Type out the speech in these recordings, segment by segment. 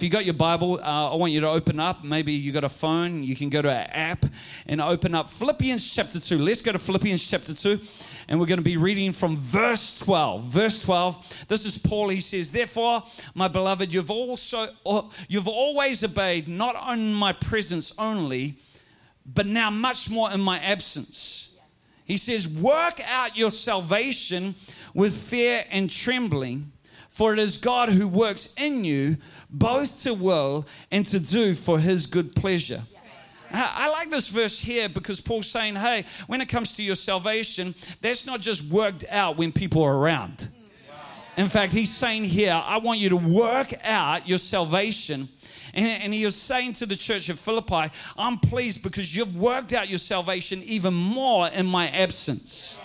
If you got your Bible, uh, I want you to open up. Maybe you got a phone. You can go to our app and open up Philippians chapter 2. Let's go to Philippians chapter 2. And we're going to be reading from verse 12. Verse 12. This is Paul. He says, Therefore, my beloved, you've also you've always obeyed, not in my presence only, but now much more in my absence. He says, Work out your salvation with fear and trembling, for it is God who works in you both to will and to do for his good pleasure. I like this verse here because Paul's saying, hey, when it comes to your salvation, that's not just worked out when people are around. In fact, he's saying here, I want you to work out your salvation. And, he was saying to the church of Philippi, I'm pleased because you've worked out your salvation even more in my absence.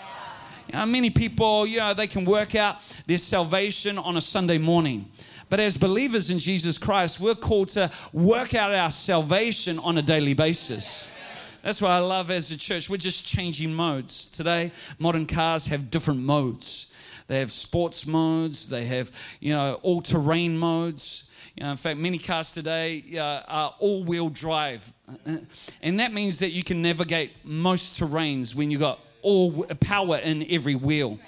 You know, many people, you know, they can work out their salvation on a Sunday morning. But as believers in Jesus Christ, we're called to work out our salvation on a daily basis. That's what I love as a church. We're just changing modes. Today, modern cars have different modes. They have sports modes, they have, you know, all terrain modes. You know, in fact, many cars today uh, are all wheel drive. And that means that you can navigate most terrains when you've got all power in every wheel.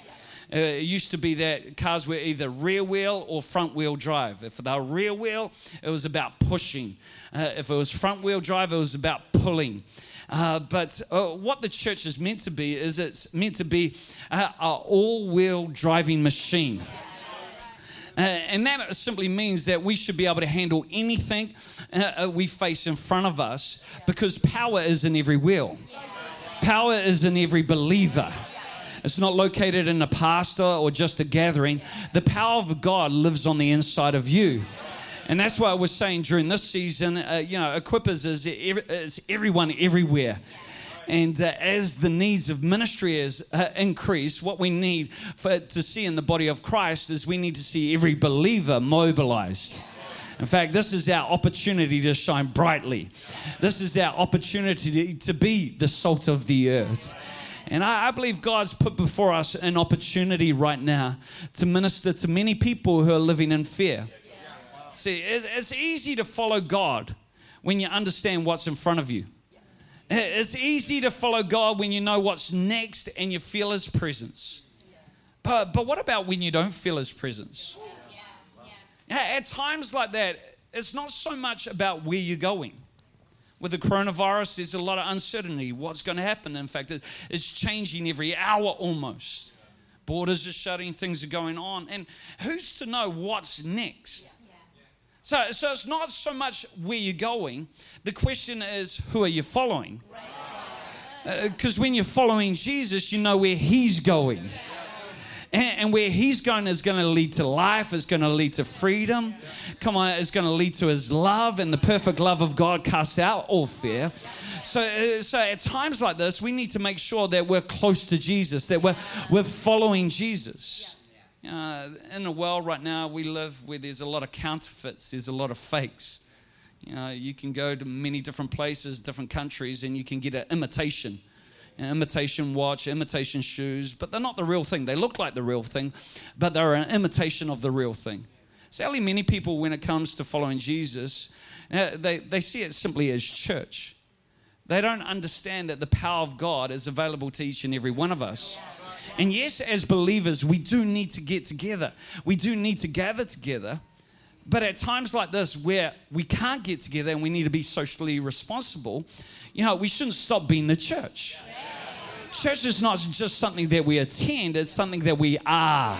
Uh, it used to be that cars were either rear wheel or front wheel drive. If they were rear wheel, it was about pushing. Uh, if it was front wheel drive, it was about pulling. Uh, but uh, what the church is meant to be is it's meant to be uh, an all wheel driving machine. Uh, and that simply means that we should be able to handle anything uh, we face in front of us because power is in every wheel, power is in every believer. It's not located in a pastor or just a gathering. The power of God lives on the inside of you. And that's why I was saying during this season. Uh, you know, Equippers is, is everyone everywhere. And uh, as the needs of ministry is uh, increase, what we need for, to see in the body of Christ is we need to see every believer mobilized. In fact, this is our opportunity to shine brightly. This is our opportunity to, be the salt of the earth. And I, I, believe God's put before us an opportunity right now to minister to many people who are living in fear. See, it's, it's easy to follow God when you understand what's in front of you. It's easy to follow God when you know what's next and you feel His presence. But, but what about when you don't feel His presence? At times like that, it's not so much about where you're going with the coronavirus, there's a lot of uncertainty. What's going to happen? In fact, it's changing every hour almost. Borders are shutting, things are going on. And who's to know what's next? So, so it's not so much where you're going. The question is, who are you following? Because uh, when you're following Jesus, you know where he's going. And, and where he's going is going to lead to life, is going to lead to freedom. Come on, it's going to lead to his love, and the perfect love of God casts out all fear. So, uh, so at times like this, we need to make sure that we're close to Jesus, that we're, we're following Jesus. Uh, in a world right now, we live where there's a lot of counterfeits, there's a lot of fakes. You know, you can go to many different places, different countries, and you can get an imitation imitation watch, imitation shoes, but they're not the real thing. They look like the real thing, but they're an imitation of the real thing. Sadly, many people, when it comes to following Jesus, uh, they, they see it simply as church. They don't understand that the power of God is available to each and every one of us. And yes, as believers, we do need to get together. We do need to gather together. But at times like this, where we can't get together and we need to be socially responsible, you know, we shouldn't stop being the church. Church is not just something that we attend, it's something that we are.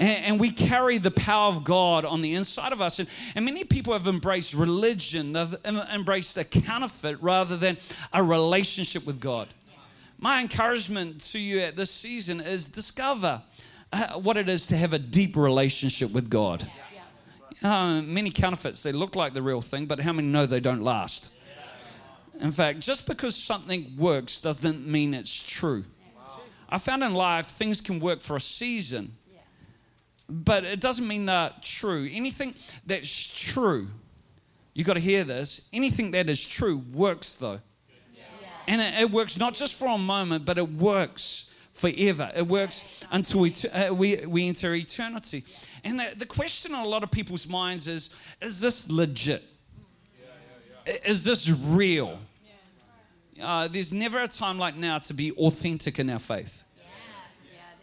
And, and, we carry the power of God on the inside of us. And, and many people have embraced religion, they've embraced a counterfeit rather than a relationship with God. My encouragement to you at this season is discover uh, what it is to have a deep relationship with God. Uh, many counterfeits, they look like the real thing, but how many know they don't last? In fact, just because something works doesn't mean it's true. I found in life things can work for a season, but it doesn't mean they're true. Anything that's true, you got to hear this. Anything that is true works though. And it, it works not just for a moment, but it works forever. It works until we, uh, we, we enter eternity. And the, the question on a lot of people's minds is is this legit? Is this real? Uh, there's never a time like now to be authentic in our faith.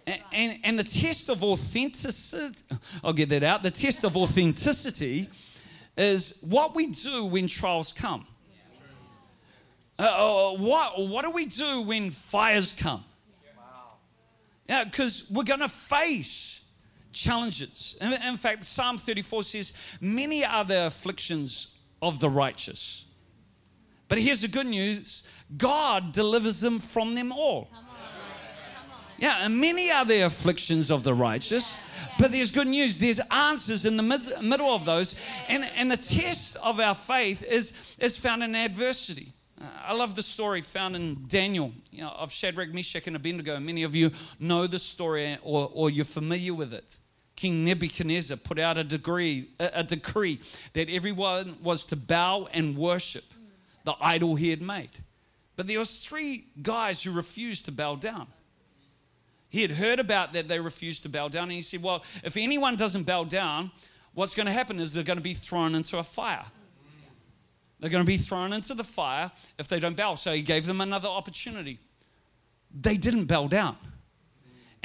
And, and, and, the test of authenticity, I'll get that out. The test of authenticity is what we do when trials come. Uh, uh what, what do we do when fires come? Yeah, because we're going to face challenges. In, in fact, Psalm 34 says, Many are the afflictions of the righteous. But here's the good news God delivers them from them all. Yeah, and many are the afflictions of the righteous. But there's good news. There's answers in the mid- middle of those. And, and the test of our faith is, is found in adversity. Uh, I love the story found in Daniel you know, of Shadrach, Meshach, and Abednego. Many of you know the story or, or you're familiar with it. King Nebuchadnezzar put out a, degree, a, decree that everyone was to bow and worship the idol he had made. But there was three guys who refused to bow down. He had heard about that they refused to bow down, and he said, Well, if anyone doesn't bow down, what's going to happen is they're going to be thrown into a fire. They're going to be thrown into the fire if they don't bow. So he gave them another opportunity. They didn't bow down.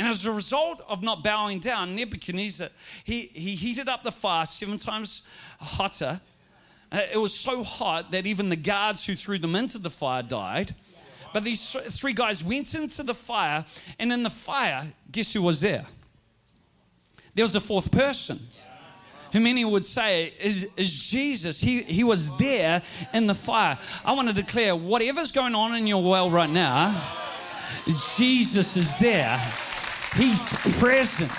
And as a result of not bowing down, Nebuchadnezzar, he, he heated up the fire seven times hotter. Uh, it was so hot that even the guards who threw them into the fire died. But these three guys went into the fire, and in the fire, guess who was there? There was a fourth person who many would say is, is Jesus. He, he was there in the fire. I want to declare whatever's going on in your world right now, Jesus is there. He's present.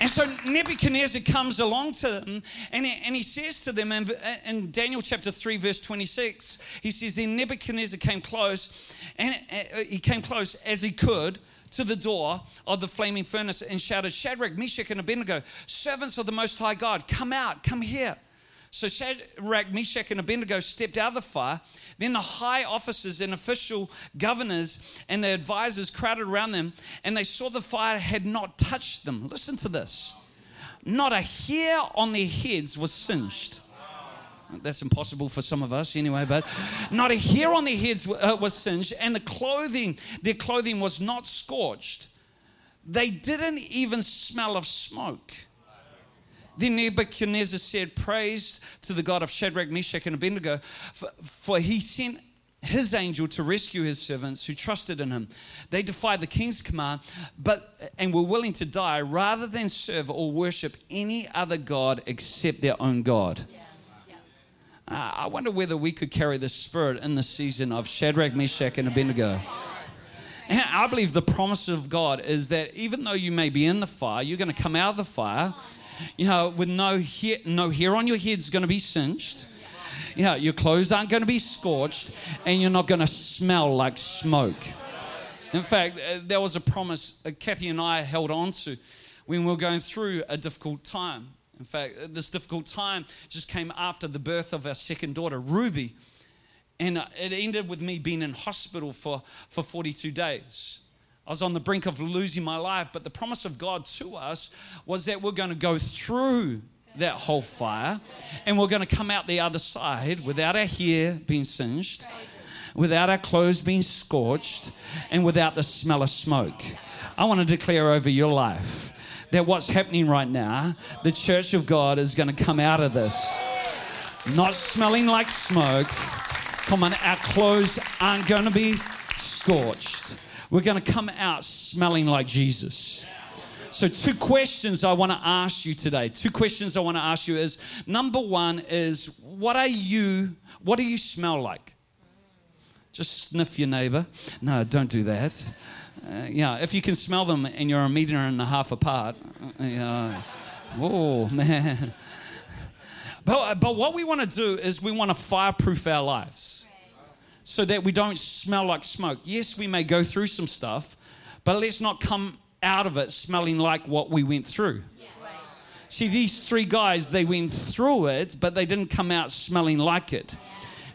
And so Nebuchadnezzar comes along to them and he, and he says to them in, in, Daniel chapter 3, verse 26, he says, Then Nebuchadnezzar came close, and uh, he came close as he could to the door of the flaming furnace and shouted, Shadrach, Meshach, and Abednego, servants of the Most High God, come out, come here. So Shadrach, Meshach, and Abednego stepped out of the fire. Then the high officers and official governors and their advisors crowded around them, and they saw the fire had not touched them. Listen to this. Not a hair on their heads was singed. That's impossible for some of us anyway, but not a hair on their heads uh, was singed, and the clothing, their clothing was not scorched. They didn't even smell of smoke. Then Nebuchadnezzar said, Praise to the God of Shadrach, Meshach, and Abednego, for, for he sent his angel to rescue his servants who trusted in him. They defied the king's command, but and were willing to die rather than serve or worship any other god except their own God. Yeah. Uh, I wonder whether we could carry the spirit in the season of Shadrach, Meshach, and Abednego. And I believe the promise of God is that even though you may be in the fire, you're going to come out of the fire you know, with no hair, no hair on your head's going to be singed. You know, your clothes aren't going to be scorched, and you're not going to smell like smoke. In fact, uh, there was a promise uh, Kathy and I held on to when we were going through a difficult time. In fact, uh, this difficult time just came after the birth of our second daughter, Ruby. And it ended with me being in hospital for, for 42 days. I was on the brink of losing my life, but the promise of God to us was that we're going to go through that whole fire and we're going to come out the other side without our hair being singed, without our clothes being scorched, and without the smell of smoke. I want to declare over your life that what's happening right now, the church of God is going to come out of this not smelling like smoke. Come on, our clothes aren't going to be scorched we're going to come out smelling like Jesus. So, two questions I want to ask you today. Two questions I want to ask you is number one is what are you, what do you smell like? Just sniff your neighbor. No, don't do that. Uh, yeah, if you can smell them and you're a meter and a half apart, uh, yeah. oh man. But, but what we want to do is we want to fireproof our lives so that we don't smell like smoke. Yes, we may go through some stuff, but let's not come out of it smelling like what we went through. Yeah. See, these three guys, they went through it, but they didn't come out smelling like it.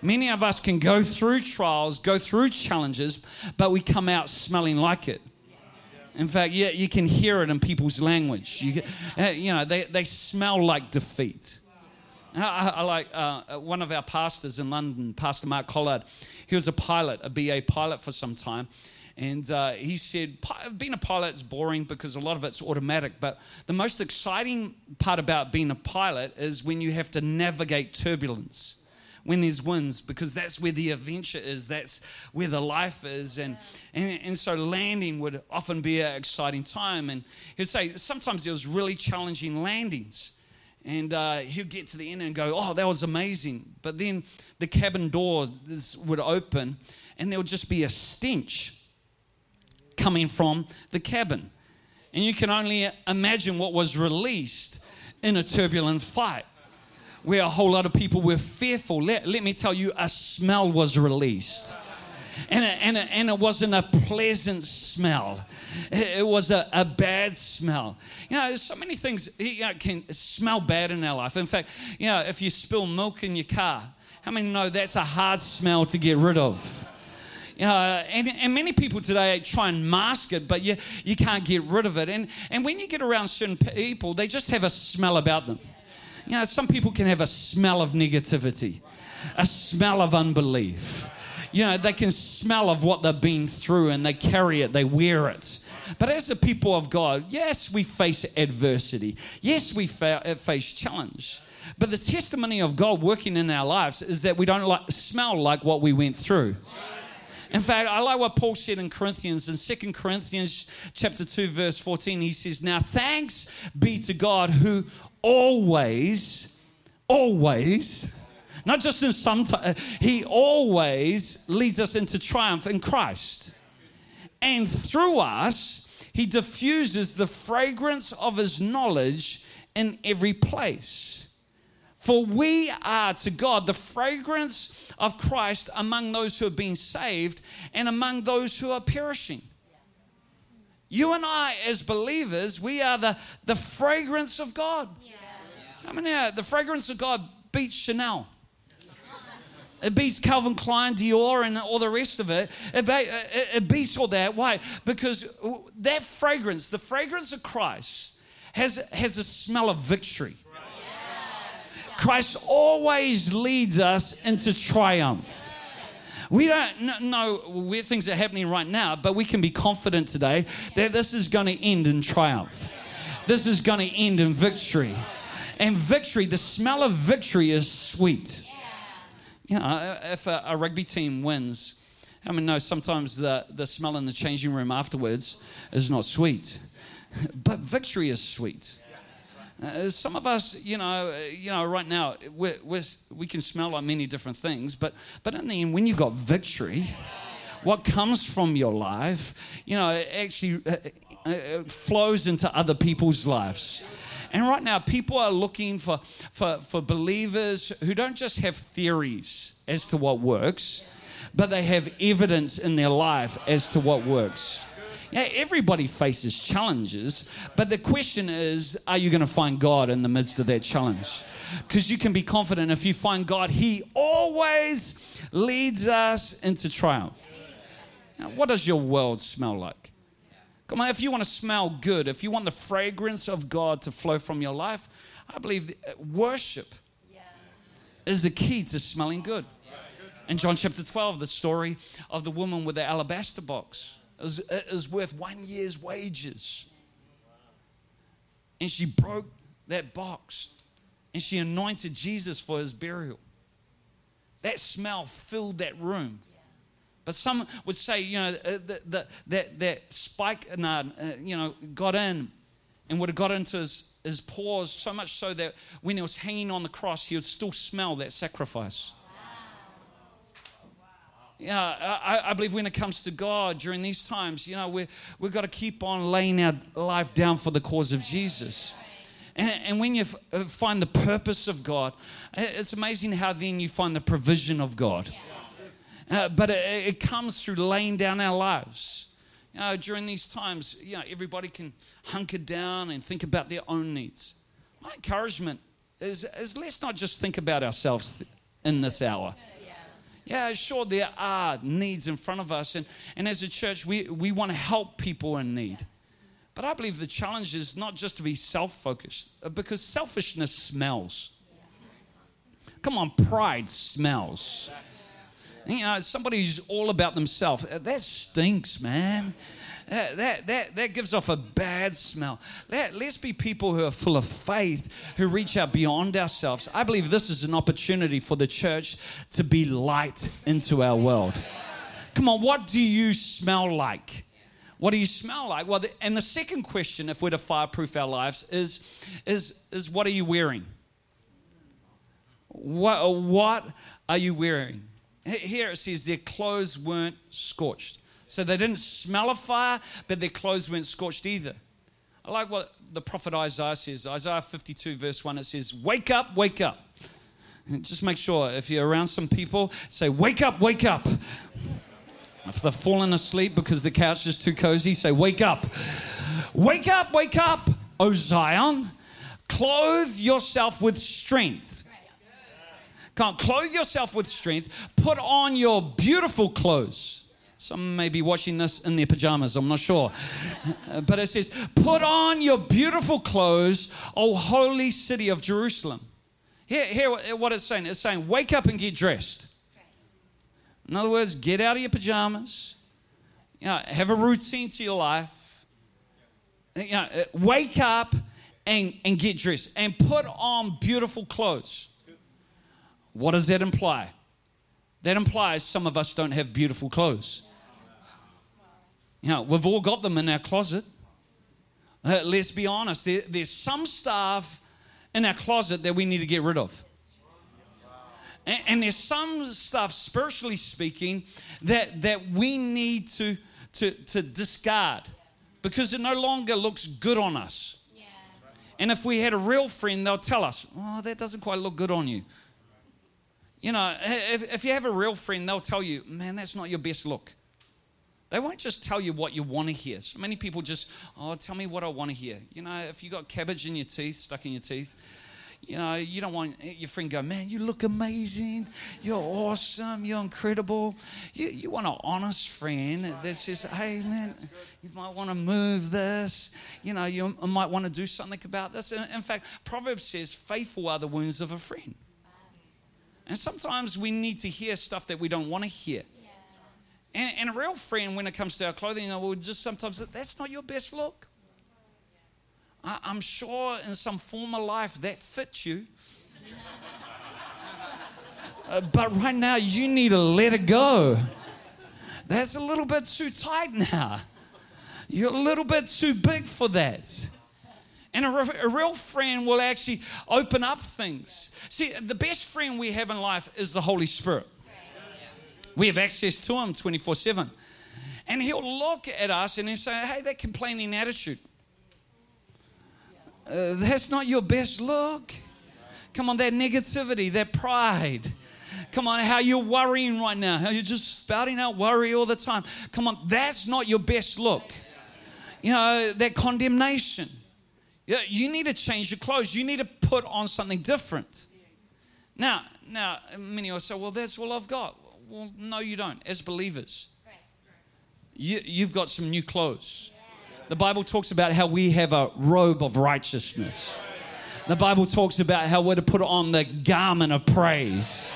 Many of us can go through trials, go through challenges, but we come out smelling like it. In fact, yeah, you can hear it in people's language. You, uh, you know, they, they smell like defeat. I, I like uh, one of our pastors in London, Pastor Mark Collard. He was a pilot, a BA pilot for some time. And uh, he said, being a pilot is boring because a lot of it's automatic. But the most exciting part about being a pilot is when you have to navigate turbulence when there's winds because that's where the adventure is that's where the life is and, and, and so landing would often be an exciting time and he'd say sometimes there was really challenging landings and uh, he'd get to the end and go oh that was amazing but then the cabin door would open and there would just be a stench coming from the cabin and you can only imagine what was released in a turbulent fight where a whole lot of people were fearful. Let, let me tell you, a smell was released. And it, and, and it wasn't a pleasant smell. It, was a, a bad smell. You know, there's so many things you know, can smell bad in our life. In fact, you know, if you spill milk in your car, how many know that's a hard smell to get rid of? You know, and, and many people today try and mask it, but you, you can't get rid of it. And, and when you get around certain people, they just have a smell about them. You know, some people can have a smell of negativity, a smell of unbelief. You know, they can smell of what they've been through and they carry it, they wear it. But as the people of God, yes, we face adversity. Yes, we fa- uh, face challenge. But the testimony of God working in our lives is that we don't like, smell like what we went through. In fact, I like what Paul said in Corinthians, in 2 Corinthians chapter 2, verse 14. He says, Now thanks be to God who always, always, not just in some time, uh, he always leads us into triumph in Christ. And through us, he diffuses the fragrance of his knowledge in every place. For we are to God the fragrance of Christ among those who have been saved and among those who are perishing. You and I, as believers, we are the, the fragrance of God. Yeah. I mean, yeah, uh, the fragrance of God beats Chanel. It beats Calvin Klein, Dior, and all the rest of it. It, beats all that. Why? Because that fragrance, the fragrance of Christ, has, has a smell of victory. Christ always leads us into triumph. We don't know where things are happening right now, but we can be confident today that this is going to end in triumph. This is going to end in victory. And victory, the smell of victory is sweet. You know, if a, a rugby team wins, I mean, no, sometimes the, the smell in the changing room afterwards is not sweet, but victory is sweet. Uh, some of us, you know, uh, you know, right now we're, we're, we can smell like many different things, but but in the end, when you've got victory, what comes from your life, you know, it actually uh, uh, it flows into other people's lives. And right now, people are looking for, for, for believers who don't just have theories as to what works, but they have evidence in their life as to what works. Yeah, everybody faces challenges, but the question is are you going to find God in the midst of that challenge? Because you can be confident if you find God, He always leads us into triumph. Now, what does your world smell like? Come on, if you want to smell good, if you want the fragrance of God to flow from your life, I believe uh, worship yeah. is the key to smelling good. In John chapter 12, the story of the woman with the alabaster box is, is worth one year's wages. And she broke that box and she anointed Jesus for his burial. That smell filled that room. But some would say, you know, uh, that, that, that spikenard, uh, you know, got in and would have got into his, his pores so much so that when he was hanging on the cross, he would still smell that sacrifice. Yeah, I, I, believe when it comes to God during these times, you know, we, we've got to keep on laying our life down for the cause of Jesus. And, and when you f- uh, find the purpose of God, it's amazing how then you find the provision of God. Uh, but it, it, comes through laying down our lives. You know, during these times, you know, everybody can hunker down and think about their own needs. My encouragement is, is let's not just think about ourselves in this hour. Yeah, sure, there are needs in front of us. And, and as a church, we, we want to help people in need. But I believe the challenge is not just to be self focused, uh, because selfishness smells. Come on, pride smells. You know, somebody who's all about themselves, uh, that stinks, man. That, that, that, that gives off a bad smell. Let, let's be people who are full of faith, who reach out beyond ourselves. I believe this is an opportunity for the church to be light into our world. Come on, what do you smell like? What do you smell like? Well, the, and the second question, if we're to fireproof our lives, is, is, is what are you wearing? What, what are you wearing? Here it says their clothes weren't scorched. So they didn't smell of fire, but their clothes weren't scorched either. I like what the prophet Isaiah says. Isaiah 52, verse 1, it says, Wake up, wake up. And just make sure if you're around some people, say, Wake up, wake up. If they're falling asleep because the couch is too cozy, say, Wake up. Wake up, wake up, O Zion. Clothe yourself with strength. Come clothe yourself with strength. Put on your beautiful clothes. Some may be watching this in their pajamas, I'm not sure. but it says, Put on your beautiful clothes, O holy city of Jerusalem. Here, here what it's saying. It's saying, Wake up and get dressed. In other words, get out of your pajamas. You know, have a routine to your life. You know, uh, wake up and, and get dressed and put on beautiful clothes. What does that imply? That implies some of us don't have beautiful clothes. You know, we've all got them in our closet. Uh, let's be honest, there, there's some stuff in our closet that we need to get rid of. And, and there's some stuff, spiritually speaking, that, that we need to, to, to discard because it no longer looks good on us. And if we had a real friend, they'll tell us, oh, that doesn't quite look good on you. You know, if, if you have a real friend, they'll tell you, man, that's not your best look. They won't just tell you what you want to hear. So many people just, oh, tell me what I want to hear. You know, if you got cabbage in your teeth, stuck in your teeth, you know, you don't want your friend go, man, you look amazing. You're awesome. You're incredible. You, you want an honest friend that says, hey, man, you might want to move this. You know, you might want to do something about this. In fact, Proverbs says, faithful are the wounds of a friend. And sometimes we need to hear stuff that we don't want to hear. And, and, a real friend, when it comes to our clothing, you know, will just sometimes, say, that's not your best look. I, I'm sure in some former life that fits you. uh, but right now, you need to let it go. That's a little bit too tight now. You're a little bit too big for that. And a, a, real friend will actually open up things. See, the best friend we have in life is the Holy Spirit. We have access to Him 24 7. And He'll look at us and He'll say, Hey, that complaining attitude, uh, that's not your best look. Come on, that negativity, that pride. Come on, how you're worrying right now, how you're just spouting out worry all the time. Come on, that's not your best look. You know, that condemnation. Yeah, you need to change your clothes. You need to put on something different. Now, now, many will say, well, that's all I've got. Well, no, you don't. As believers, you, you've got some new clothes. The Bible talks about how we have a robe of righteousness. The Bible talks about how we're to put on the garment of praise.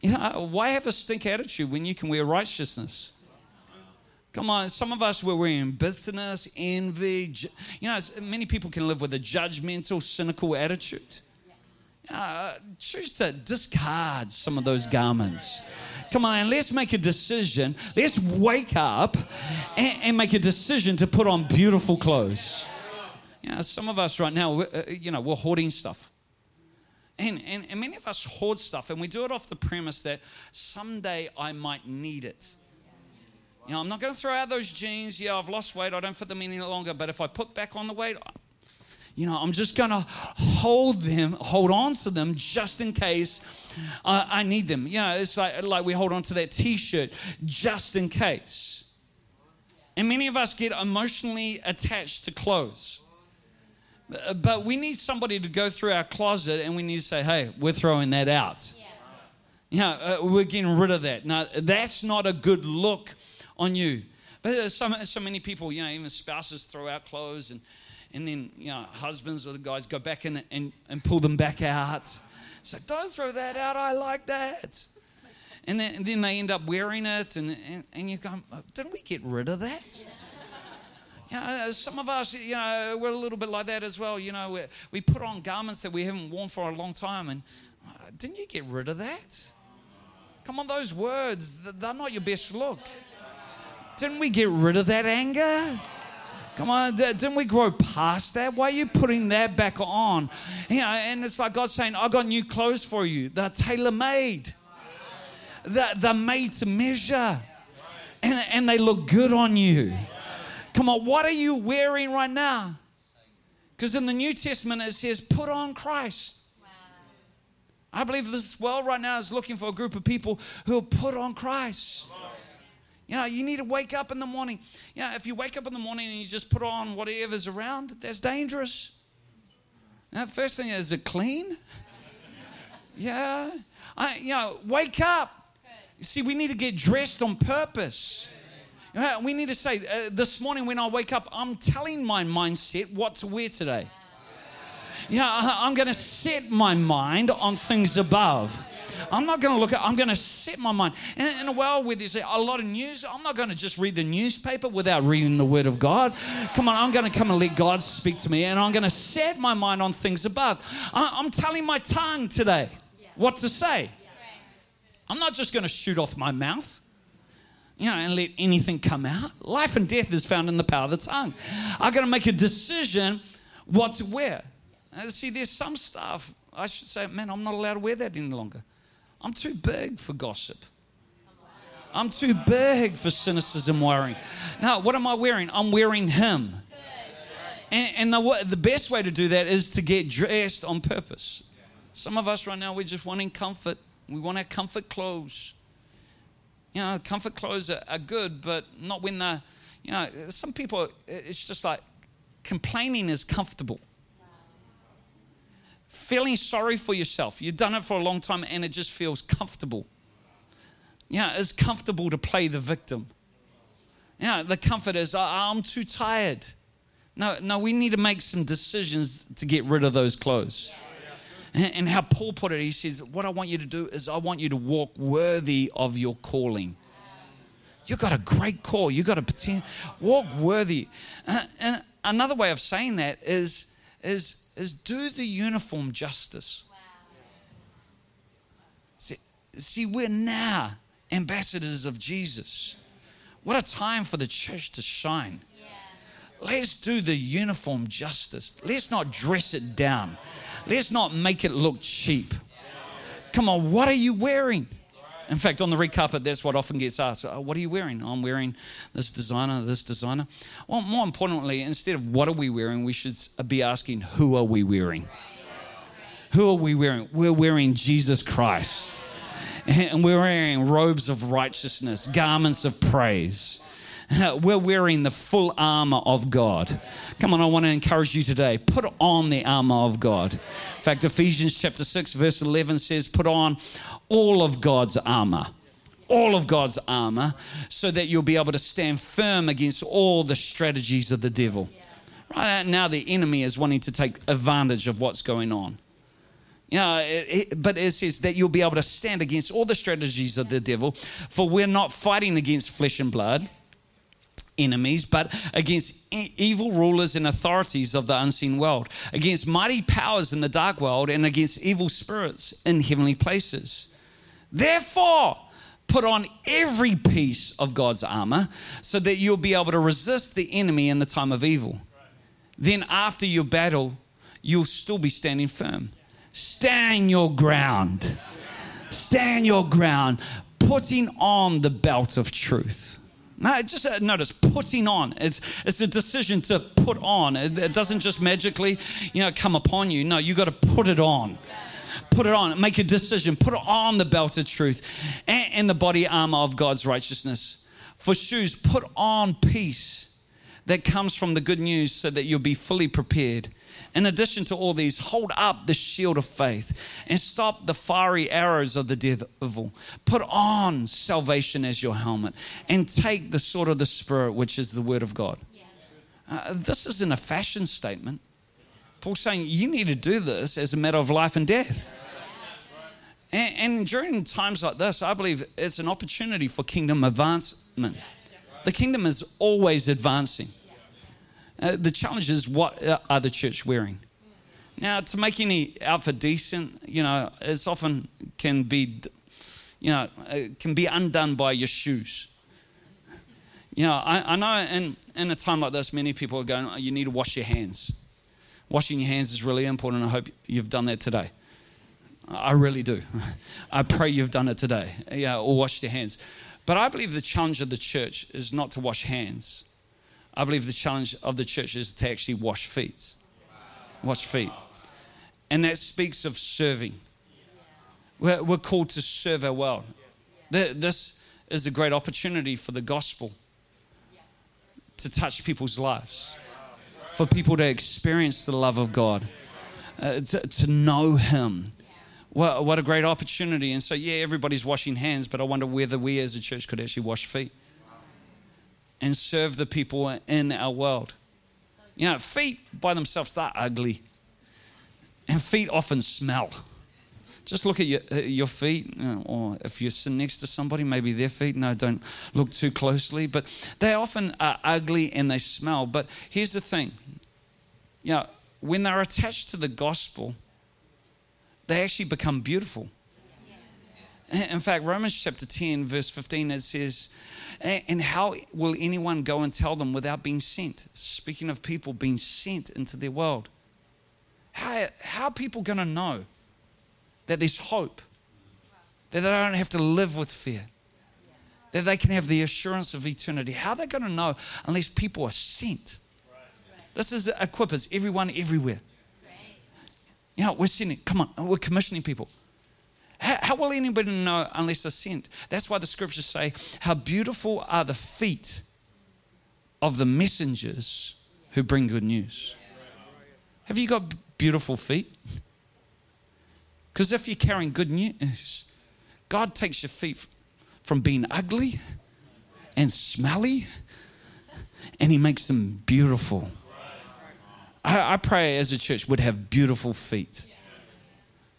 You know, why have a stink attitude when you can wear righteousness? Come on, some of us we're in bitterness, envy. You know, many people can live with a judgmental, cynical attitude. Uh, choose to discard some of those garments. Come on, let's make a decision. Let's wake up and, and make a decision to put on beautiful clothes. You know, some of us right now, uh, you know, we're hoarding stuff. And, and, and many of us hoard stuff, and we do it off the premise that someday I might need it. You know, I'm not going to throw out those jeans. Yeah, I've lost weight. I don't fit them any longer. But if I put back on the weight, you know, I'm just going to hold them, hold on to them just in case uh, I need them. You know, it's like, like we hold on to that t shirt just in case. And many of us get emotionally attached to clothes. But we need somebody to go through our closet and we need to say, hey, we're throwing that out. You know, uh, we're getting rid of that. Now, that's not a good look on you. But uh, so, so many people, you know, even spouses throw out clothes and, and then, you know, husbands or the guys go back in and, and pull them back out. So don't throw that out. I like that. And then, and then they end up wearing it, and, and, and you go, didn't we get rid of that? You know, uh, some of us, you know, we're a little bit like that as well. You know, we, we put on garments that we haven't worn for a long time, and uh, didn't you get rid of that? Come on, those words, they're not your best look. Didn't we get rid of that anger? Come on, didn't we grow past that? Why are you putting that back on? You know, and it's like God saying, I got new clothes for you. They're tailor made. They're, made to measure. And, and they look good on you. Come on, what are you wearing right now? Because in the New Testament it says, put on Christ. I believe this world right now is looking for a group of people who will put on Christ. You know, you need to wake up in the morning. You know, if you wake up in the morning and you just put on whatever's around, that's dangerous. Now, first thing is it clean? Yeah. I, you know, wake up. See, we need to get dressed on purpose. We need to say, uh, this morning when I wake up, I'm telling my mindset what to wear today. Yeah, I'm going to set my mind on things above. I'm not going to look at, I'm going to set my mind. And in a world where there's a lot of news, I'm not going to just read the newspaper without reading the Word of God. Come on, I'm going to come and let God speak to me, and I'm going to set my mind on things above. I'm telling my tongue today what to say. I'm not just going to shoot off my mouth you know, and let anything come out. Life and death is found in the power of the tongue. I got to make a decision what to wear. Uh, see, there's some stuff I should say, man, I'm not allowed to wear that any longer. I'm too big for gossip. I'm too big for cynicism wearing. Now, what am I wearing? I'm wearing Him. And, and the, the best way to do that is to get dressed on purpose. Some of us right now, we're just wanting comfort. We want our comfort clothes. You know, comfort clothes are, are good, but not when they're, you know, some people, it's just like complaining is comfortable feeling sorry for yourself. You've done it for a long time and it just feels comfortable. Yeah, it's comfortable to play the victim. Yeah, the comfort is, I'm too tired. No, no, we need to make some decisions to get rid of those clothes. And, and how Paul put it, he says, What I want you to do is, I want you to walk worthy of your calling. You got a great call. You got to pretend, walk worthy. And another way of saying that is, is is do the uniform justice. See, see, we're now ambassadors of Jesus. What a time for the church to shine. Let's do the uniform justice. Let's not dress it down. Let's not make it look cheap. Come on, what are you wearing? In fact, on the red carpet, that's what often gets asked. Oh, what are you wearing? Oh, I'm wearing this designer, this designer. Well, more importantly, instead of what are we wearing, we should be asking, who are we wearing? Who are we wearing? We're wearing Jesus Christ. And we're wearing robes of righteousness, garments of praise. We're wearing the full armor of God. Come on, I want to encourage you today. Put on the armor of God. In fact, Ephesians chapter 6, verse 11 says, Put on all of God's armor. All of God's armor, so that you'll be able to stand firm against all the strategies of the devil. Right now, the enemy is wanting to take advantage of what's going on. You know, it, it, but it says that you'll be able to stand against all the strategies of the devil, for we're not fighting against flesh and blood enemies, but against e- evil rulers and authorities of the unseen world, against mighty powers in the dark world, and against evil spirits in heavenly places. Therefore, put on every piece of God's armor so that you'll be able to resist the enemy in the time of evil. Then, after your battle, you'll still be standing firm. Stand your ground. Stand your ground, putting on the belt of truth no, just uh, notice putting on. It's, it's a decision to put on. It, it doesn't just magically, you know, come upon you. No, you got to put it on. Put it on. Make a decision. Put it on the belt of truth and, and the body armor of God's righteousness. For shoes, put on peace that comes from the good news so that you'll be fully prepared In addition to all these, hold up the shield of faith and stop the fiery arrows of the devil. Put on salvation as your helmet and take the sword of the Spirit, which is the word of God. Uh, this isn't a fashion statement. Paul's saying you need to do this as a matter of life and death. And, and during times like this, I believe it's an opportunity for kingdom advancement. The kingdom is always advancing. Uh, the challenge is what are the church wearing? Now, to make any outfit decent, you know, it's often can be, you know, can be undone by your shoes. You know, I, I know in, in a time like this, many people are going, oh, you need to wash your hands. Washing your hands is really important. I hope you've done that today. I really do. I pray you've done it today. Yeah, or washed your hands. But I believe the challenge of the church is not to wash hands. I believe the challenge of the church is to actually wash feet. Wash feet. And that speaks of serving. We're, we're called to serve our world. This is a great opportunity for the gospel to touch people's lives, for people to experience the love of God, uh, to, to know Him what, a great opportunity. And so, yeah, everybody's washing hands, but I wonder whether we as a church could actually wash feet and serve the people in our world. You know, feet by themselves, they're ugly. And feet often smell. Just look at your, uh, your feet, or if you're sitting next to somebody, maybe their feet. No, don't look too closely. But they often are ugly and they smell. But here's the thing you know, when they're attached to the gospel, they actually become beautiful. In fact, Romans chapter 10, verse 15, it says, And how will anyone go and tell them without being sent? Speaking of people being sent into their world. How, how are people going to know that there's hope? That they don't have to live with fear? That they can have the assurance of eternity? How are they going to know unless people are sent? This is equippers, everyone, everywhere. Yeah, we're sending, come on, we're commissioning people. How, how, will anybody know unless they're sent? That's why the scriptures say, How beautiful are the feet of the messengers who bring good news. Have you got beautiful feet? Because if you're carrying good news, God takes your feet from being ugly and smelly and He makes them beautiful. I, I pray as a church would have beautiful feet.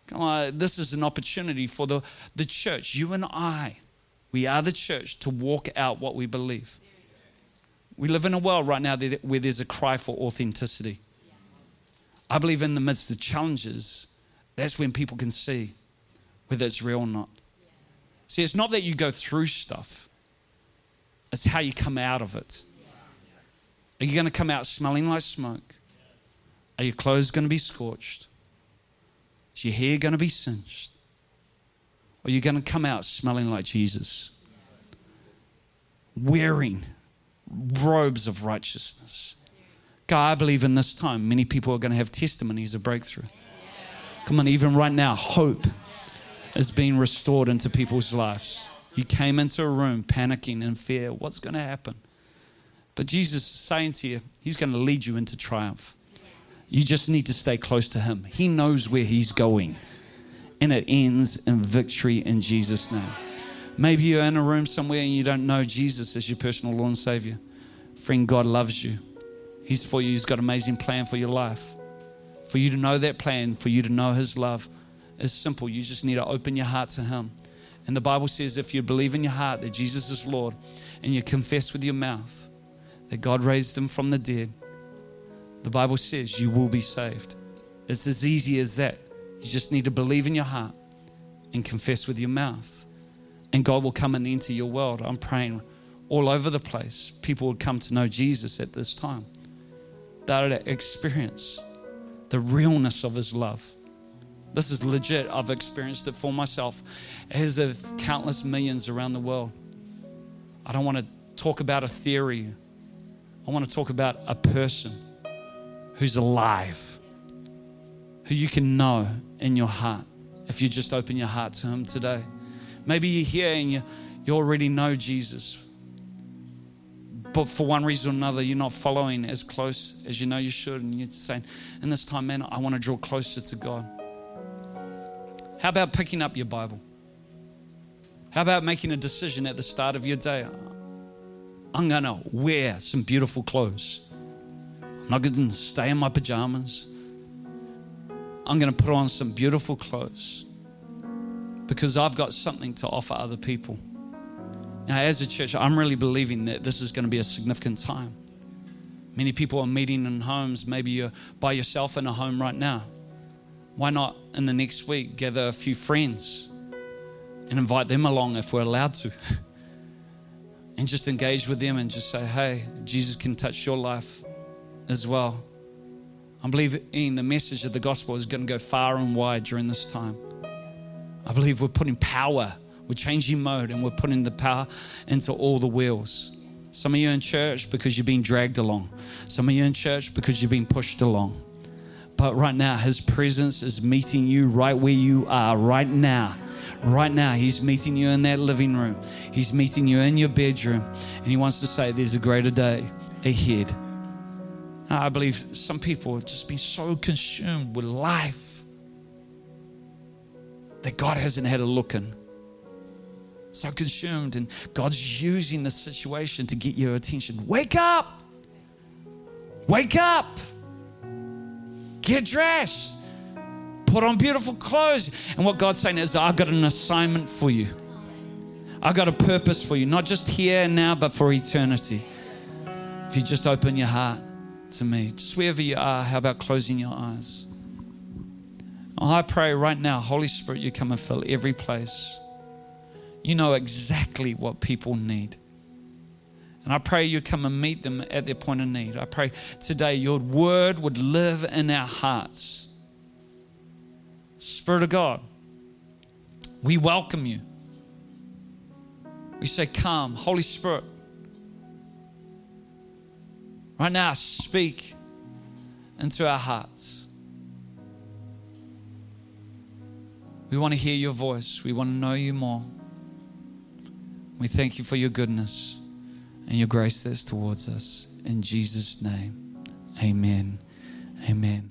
Come on, this is an opportunity for the, the church, you and I. We are the church to walk out what we believe. We live in a world right now where there's a cry for authenticity. I believe in the midst of challenges, that's when people can see whether it's real or not. See, it's not that you go through stuff, it's how you come out of it. Are you going to come out smelling like smoke? Are your clothes going to be scorched? Is your hair going to be singed? Or are you going to come out smelling like Jesus? Wearing robes of righteousness. God, I believe in this time, many people are going to have testimonies of breakthrough. Come on, even right now, hope is being restored into people's lives. You came into a room panicking in fear. What's going to happen? But Jesus is saying to you, He's going to lead you into triumph. You just need to stay close to Him. He knows where He's going. And it ends in victory in Jesus' name. Maybe you're in a room somewhere and you don't know Jesus as your personal Lord and Savior. Friend, God loves you. He's for you. He's got an amazing plan for your life. For you to know that plan, for you to know His love, is simple. You just need to open your heart to Him. And the Bible says if you believe in your heart that Jesus is Lord and you confess with your mouth that God raised Him from the dead, the Bible says you will be saved. It's as easy as that. You just need to believe in your heart and confess with your mouth. And God will come and enter your world. I'm praying all over the place. People would come to know Jesus at this time. That experience the realness of his love. This is legit. I've experienced it for myself, as of countless millions around the world. I don't want to talk about a theory. I want to talk about a person who's alive, who you can know in your heart if you just open your heart to Him today. Maybe you're here and you, you already know Jesus, but for one reason or another, you're not following as close as you know you should. And you're saying, in this time, man, I want to draw closer to God. How about picking up your Bible? How about making a decision at the start of your day? I'm going to wear some beautiful clothes. I'm not going to stay in my pajamas. I'm going to put on some beautiful clothes because I've got something to offer other people. Now, as a church, I'm really believing that this is going to be a significant time. Many people are meeting in homes. Maybe you're by yourself in a home right now. Why not in the next week gather a few friends and invite them along if we're allowed to? and just engage with them and just say, hey, Jesus can touch your life as well. I believe in the message of the gospel is going to go far and wide during this time. I believe we're putting power, we're changing mode, and we're putting the power into all the wheels. Some of you in church because you're being dragged along, some of you in church because you're being pushed along. But right now, His presence is meeting you right where you are, right now. Right now, He's meeting you in that living room. He's meeting you in your bedroom. And He wants to say, There's a greater day ahead. I believe some people have just been so consumed with life that God hasn't had a look in. So consumed, and God's using the situation to get your attention. Wake up! Wake up! Get dressed. Put on beautiful clothes. And what God's saying is, I've got an assignment for you. I've got a purpose for you, not just here and now, but for eternity. If you just open your heart to me, just wherever you are, how about closing your eyes? I pray right now, Holy Spirit, you come and fill every place. You know exactly what people need. And I pray you come and meet them at their point of need. I pray today your word would live in our hearts. Spirit of God, we welcome you. We say, Come, Holy Spirit. Right now, speak into our hearts. We want to hear your voice. We want to know you more. We thank you for your goodness and your grace that's towards us. In Jesus' name, amen. Amen.